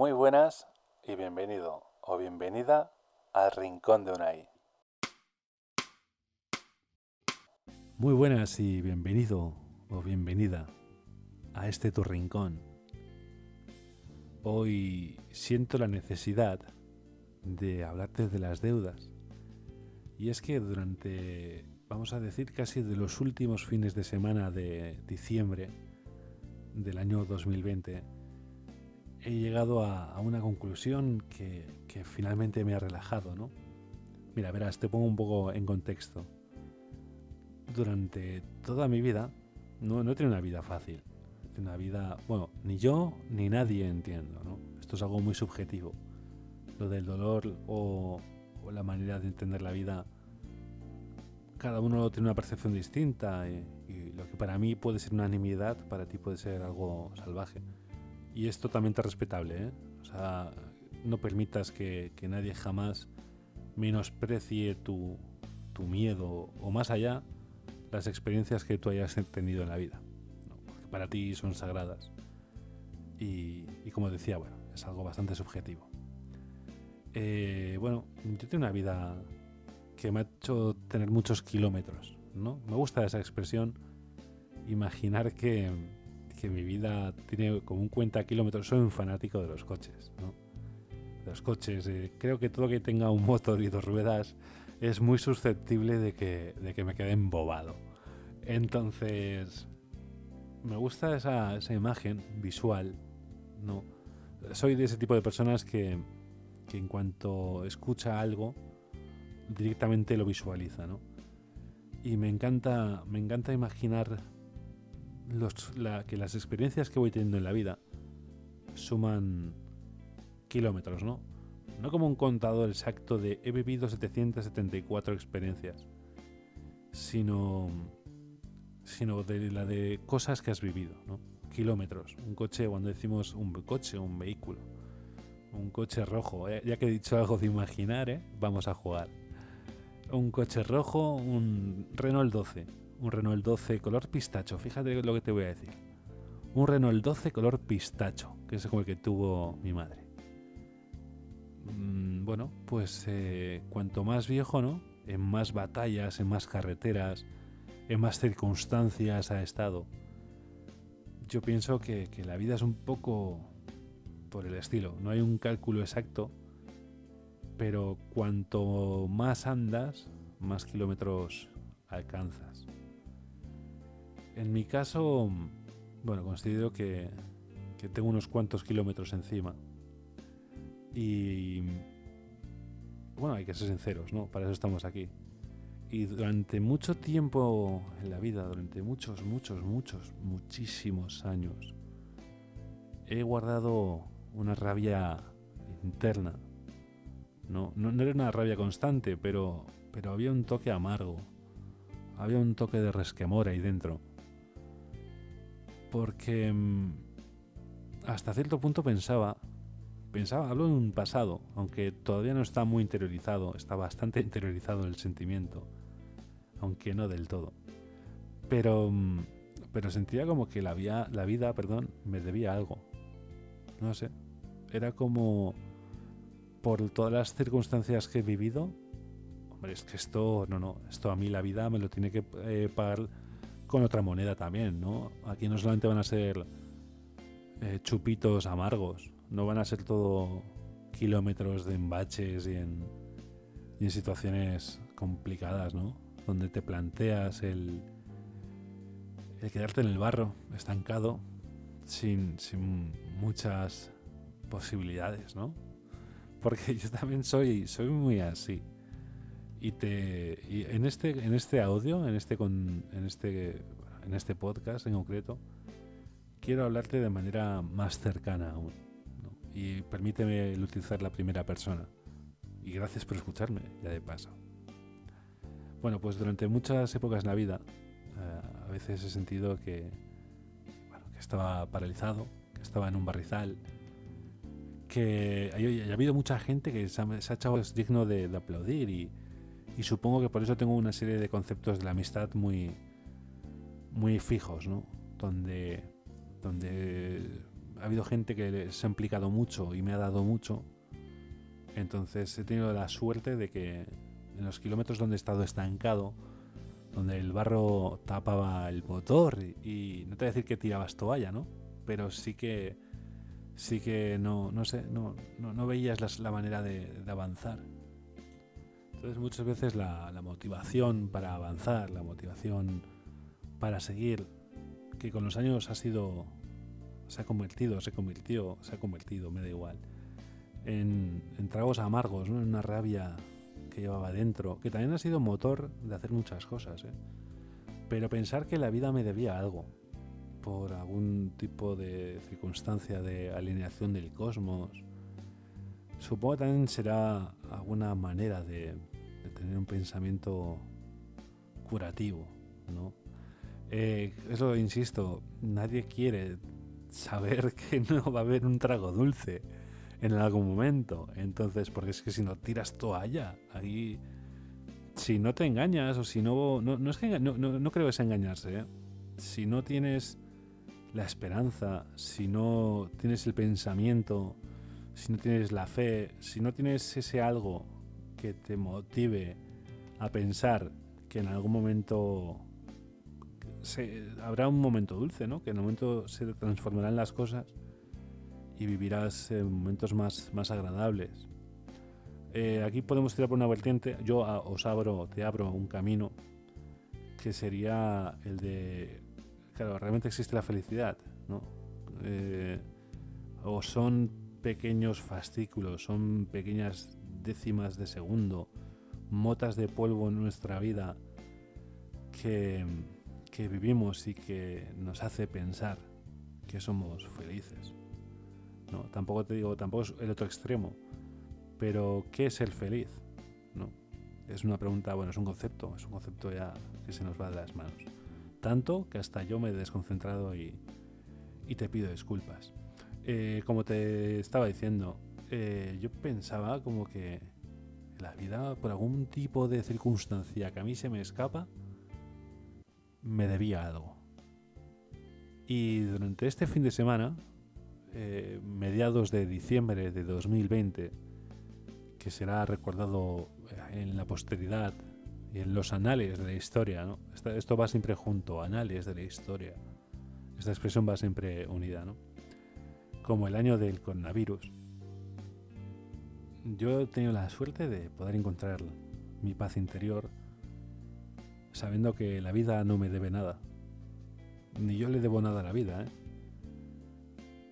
Muy buenas y bienvenido o bienvenida al Rincón de Unai. Muy buenas y bienvenido o bienvenida a este tu rincón. Hoy siento la necesidad de hablarte de las deudas. Y es que durante, vamos a decir, casi de los últimos fines de semana de diciembre del año 2020, he llegado a, una conclusión que, finalmente me ha relajado, ¿no? Mira, verás, te pongo un poco en contexto. Durante toda mi vida, no, no he tenido una vida fácil. Una vida, bueno, ni yo ni nadie entiendo, ¿no? Esto es algo muy subjetivo. Lo del dolor o, la manera de entender la vida, cada uno tiene una percepción distinta y, y lo que para mí puede ser una unanimidad, para ti puede ser algo salvaje. Y es totalmente respetable, ¿eh? O sea, no permitas que, nadie jamás menosprecie tu, miedo o más allá las experiencias que tú hayas tenido en la vida. Para ti son sagradas. Y, como decía, bueno, es algo bastante subjetivo. Eh, bueno, yo tengo una vida que me ha hecho tener muchos kilómetros, ¿no? Me gusta esa expresión, imaginar que, que mi vida tiene como un cuenta kilómetros. Soy un fanático de los coches, ¿no? Los coches. Eh, creo que todo que tenga un motor y dos ruedas es muy susceptible de que, de que me quede embobado. Entonces, me gusta esa, esa imagen visual, ¿no? Soy de ese tipo de personas que, que en cuanto escucha algo, directamente lo visualiza, ¿no? Y me encanta, me encanta imaginar que las experiencias que voy teniendo en la vida suman kilómetros, ¿no? No como un contador exacto de he vivido 774 experiencias, sino, sino de la de cosas que has vivido, ¿no? Kilómetros. Un coche, cuando decimos un coche, un vehículo, un coche rojo, ¿eh? ya que he dicho algo de imaginar, ¿eh? vamos a jugar. Un coche rojo, un Renault 12 un Renault 12 color pistacho. Fíjate lo que te voy a decir. Un Renault 12 color pistacho, que es como el que tuvo mi madre. Mm, bueno, pues eh, cuanto más viejo, ¿no? En más batallas, en más carreteras, en más circunstancias ha estado. Yo pienso que, que la vida es un poco por el estilo. No hay un cálculo exacto, pero cuanto más andas, más kilómetros alcanzas. En mi caso, bueno, considero que, tengo unos cuantos kilómetros encima. Y bueno, hay que ser sinceros, ¿no? Para eso estamos aquí. Y durante mucho tiempo en la vida, durante muchos, muchos, muchos, muchísimos años, he guardado una rabia interna. No, no, no era una rabia constante, pero, pero había un toque amargo. Había un toque de resquemor ahí dentro porque mm, hasta cierto punto pensaba, pensaba, hablo de un pasado, aunque todavía no está muy interiorizado, está bastante interiorizado el sentimiento, aunque no del todo. Pero, mm, pero sentía como que la, la vida, perdón, me debía algo. No sé, era como por todas las circunstancias que he vivido, hombre, es que esto, no, no, esto a mí la vida me lo tiene que eh, pagar con otra moneda también, ¿no? Aquí no solamente van a ser eh, chupitos amargos, no van a ser todo kilómetros de embaches y en, situaciones complicadas, ¿no? Donde te planteas el, el quedarte en el barro, estancado, sin, muchas posibilidades, ¿no? Porque yo también soy, soy muy así y te en este en este audio en este con, en este en este podcast en concreto quiero hablarte de manera más cercana aún y permíteme utilizar la primera persona. Y gracias por escucharme ya de paso. Bueno pues durante muchas épocas en la vida eh, a veces he sentido que bueno, que estaba paralizado que estaba en un barrizal que ha, habido mucha gente que se ha, echado es digno de aplaudir y, y supongo que por eso tengo una serie de conceptos de la amistad muy, muy fijos, ¿no? Donde, donde ha habido gente que se ha implicado mucho y me ha dado mucho. Entonces he tenido la suerte de que en los kilómetros donde he estado estancado, donde el barro tapaba el motor y, no te voy a decir que tirabas toalla, ¿no? Pero sí que sí que no, no sé, no, no, veías la, manera de, avanzar. Entonces muchas veces la, motivación para avanzar, la motivación para seguir, que con los años ha sido, se ha convertido, se convirtió, se ha convertido, me da igual, en, tragos amargos, en una rabia que llevaba dentro, que también ha sido motor de hacer muchas cosas. ¿eh? Pero pensar que la vida me debía algo, por algún tipo de circunstancia de alineación del cosmos, supongo que también será alguna manera de, tener un pensamiento curativo, ¿no? Eh, eso, insisto, nadie quiere saber que no va a haber un trago dulce en algún momento. Entonces, porque es que si no tiras toalla, ahí. Si no te engañas o si no. No, es que no, no, creo que es engañarse. ¿eh? Si no tienes la esperanza, si no tienes el pensamiento, si no tienes la fe, si no tienes ese algo que te motive a pensar que en algún momento habrá un momento dulce, ¿no? Que en un momento se transformarán las cosas y vivirás momentos más, más agradables. Eh, aquí podemos tirar por una vertiente. Yo os abro, te abro un camino que sería el de, claro, realmente existe la felicidad, ¿no? Eh, o son pequeños fascículos, son pequeñas décimas de segundo, motas de polvo en nuestra vida que, que vivimos y que nos hace pensar que somos felices. ¿no? Tampoco te digo, tampoco es el otro extremo. Pero, ¿qué es el feliz? ¿No? Es una pregunta, bueno, es un concepto, es un concepto ya que se nos va de las manos. Tanto que hasta yo me he desconcentrado y, y te pido disculpas. Eh, como te estaba diciendo, eh, yo pensaba como que la vida, por algún tipo de circunstancia que a mí se me escapa, me debía algo. Y durante este fin de semana eh, mediados de diciembre de 2020, que será recordado eh, en la posteridad y en los anales de la historia. ¿no? Esto va siempre junto, anales de la historia. Esta expresión va siempre unida, ¿no? Como el año del coronavirus. Yo he tenido la suerte de poder encontrar mi paz interior sabiendo que la vida no me debe nada. Ni yo le debo nada a la vida, ¿eh?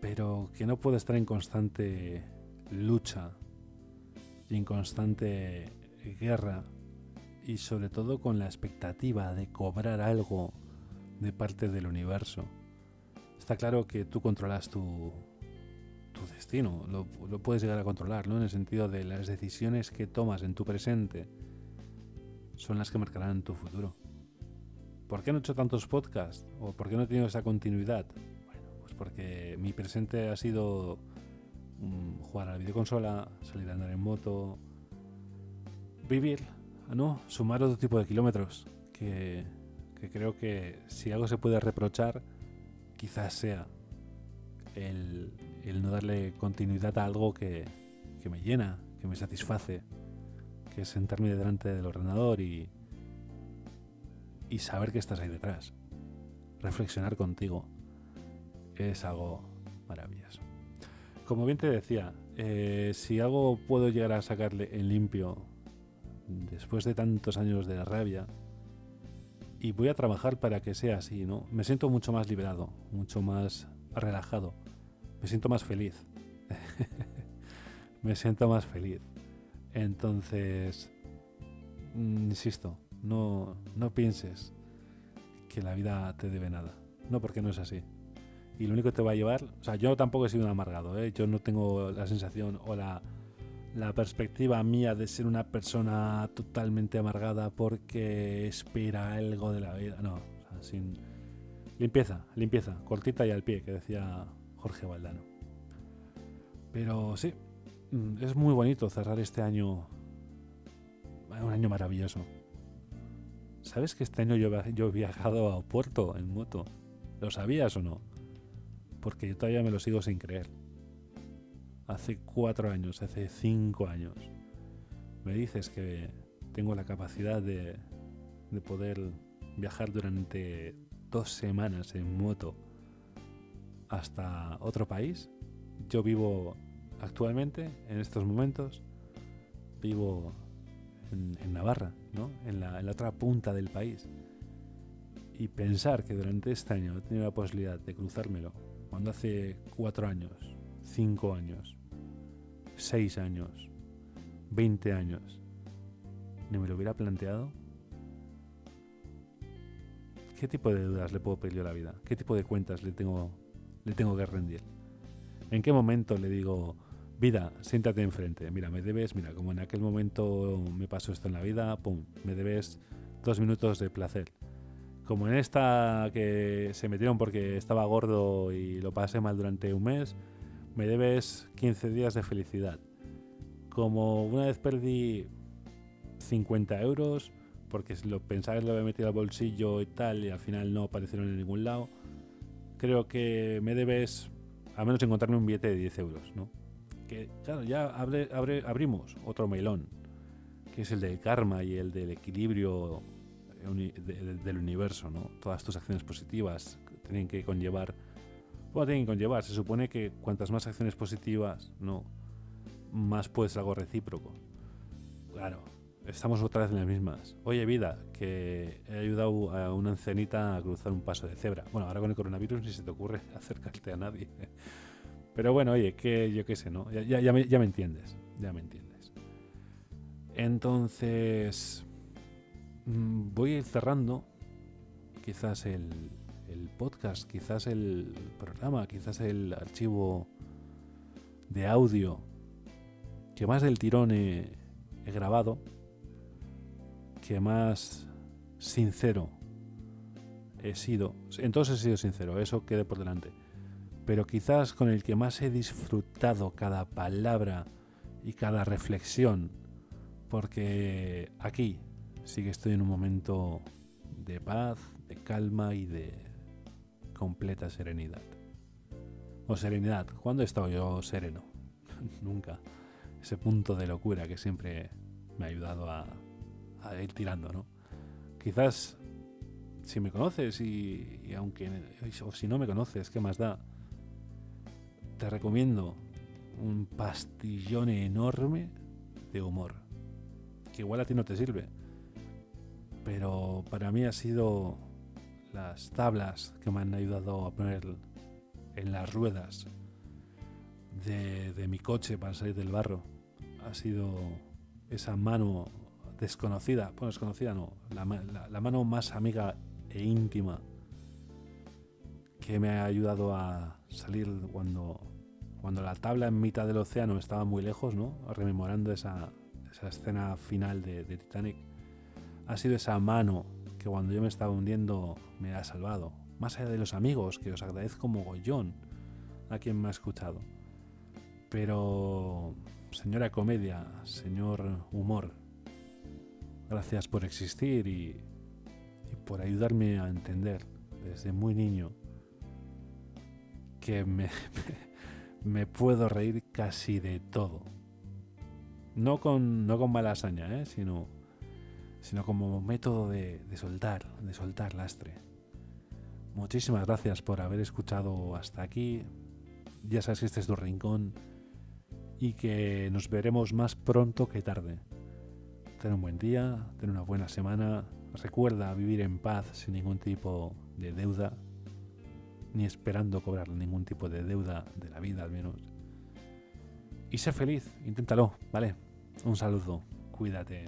pero que no puedo estar en constante lucha y en constante guerra y sobre todo con la expectativa de cobrar algo de parte del universo. Está claro que tú controlas tu, tu destino, lo, puedes llegar a controlar, ¿no? En el sentido de las decisiones que tomas en tu presente son las que marcarán tu futuro. ¿Por qué no he hecho tantos podcasts? ¿O por qué no he tenido esa continuidad? porque mi presente ha sido mm, jugar a la videoconsola, salir a andar en moto, vivir, ¿no? Sumar otro tipo de kilómetros, que, creo que si algo se puede reprochar, quizás sea el, no darle continuidad a algo que, que, me llena, que me satisface, que es sentarme delante del ordenador y, y saber que estás ahí detrás, reflexionar contigo es algo maravilloso. Como bien te decía, eh, si algo puedo llegar a sacarle en limpio después de tantos años de rabia, y voy a trabajar para que sea así, ¿no? Me siento mucho más liberado, mucho más relajado, me siento más feliz. me siento más feliz. Entonces, mm, insisto, no, no pienses que la vida te debe nada. No, porque no es así y lo único que te va a llevar, o sea, yo tampoco he sido un amargado, ¿eh? yo no tengo la sensación o la, perspectiva mía de ser una persona totalmente amargada porque espera algo de la vida, no, sin limpieza, limpieza, cortita y al pie, que decía Jorge Valdano. Pero sí, mm, es muy bonito cerrar este año, un año maravilloso. ¿Sabes que este año yo, he viajado a Oporto en moto? ¿Lo sabías o no? porque yo todavía me lo sigo sin creer. Hace cuatro años, hace cinco años, me dices que tengo la capacidad de, de poder viajar durante dos semanas en moto hasta otro país. Yo vivo actualmente, en estos momentos, vivo en, Navarra, ¿no? En la, otra punta del país. Y pensar que durante este año he tenido la posibilidad de cruzármelo, cuando hace cuatro años, cinco años, seis años, veinte años, ni me lo hubiera planteado, ¿qué tipo de dudas le puedo pedir a la vida? ¿Qué tipo de cuentas le tengo, le tengo que rendir? ¿En qué momento le digo, vida, siéntate enfrente, mira, me debes, mira, como en aquel momento me pasó esto en la vida, pum, me debes dos minutos de placer. Como en esta que se metieron porque estaba gordo y lo pasé mal durante un mes, me debes 15 días de felicidad. Como una vez perdí 50 euros, porque lo pensaba que lo había metido al bolsillo y tal, y al final no aparecieron en ningún lado. Creo que me debes al menos encontrarme un billete de 10 euros, ¿no? Que claro, ya abre, abrimos otro melón, que es el del karma y el del equilibrio del universo, ¿no? Todas tus acciones positivas tienen que conllevar, bueno, tienen que conllevar, se supone que cuantas más acciones positivas, ¿no? Más puedes algo recíproco. Claro, Estamos otra vez en las mismas. Oye, vida, que he ayudado a una ancianita a cruzar un paso de cebra. Bueno, ahora con el coronavirus ni se te ocurre acercarte a nadie. Pero bueno, oye, que yo qué sé, ¿no? Ya, ya, me, entiendes, ya me entiendes. Entonces, mm, voy a ir cerrando quizás el podcast, quizás el programa, quizás el archivo de audio que más del tirón he grabado que más sincero he sido, entonces he sido sincero, eso quede por delante, pero quizás con el que más he disfrutado cada palabra y cada reflexión, porque aquí sí que estoy en un momento de paz, de calma y de completa serenidad. O serenidad, ¿cuándo he estado yo sereno? Nunca. Ese punto de locura que siempre me ha ayudado a a ir tirando, ¿no? Quizás si me conoces y, aunque o si no me conoces, ¿qué más da? Te recomiendo un pastillón enorme de humor, que igual a ti no te sirve, pero para mí ha sido las tablas que me han ayudado a poner en las ruedas de, de mi coche para salir del barro. Ha sido esa mano desconocida, bueno, desconocida no, la, mano más amiga e íntima que me ha ayudado a salir cuando, cuando la tabla en mitad del océano estaba muy lejos, ¿no? Rememorando esa, esa escena final de, de, Titanic. Ha sido esa mano que cuando yo me estaba hundiendo me ha salvado. Más allá de los amigos, que os agradezco mogollón a quien me ha escuchado. Pero, señora comedia, señor humor, Gracias por existir y, por ayudarme a entender desde muy niño que me, puedo reír casi de todo. No con, no con mala ¿eh? sino, sino como método de soltar, de soltar lastre. Muchísimas gracias por haber escuchado hasta aquí. Ya sabes que este es tu rincón y que nos veremos más pronto que tarde. Ten un buen día, ten una buena semana. Recuerda vivir en paz sin ningún tipo de deuda, ni esperando cobrar ningún tipo de deuda de la vida al menos. Y sé feliz, inténtalo, ¿vale? Un saludo, cuídate.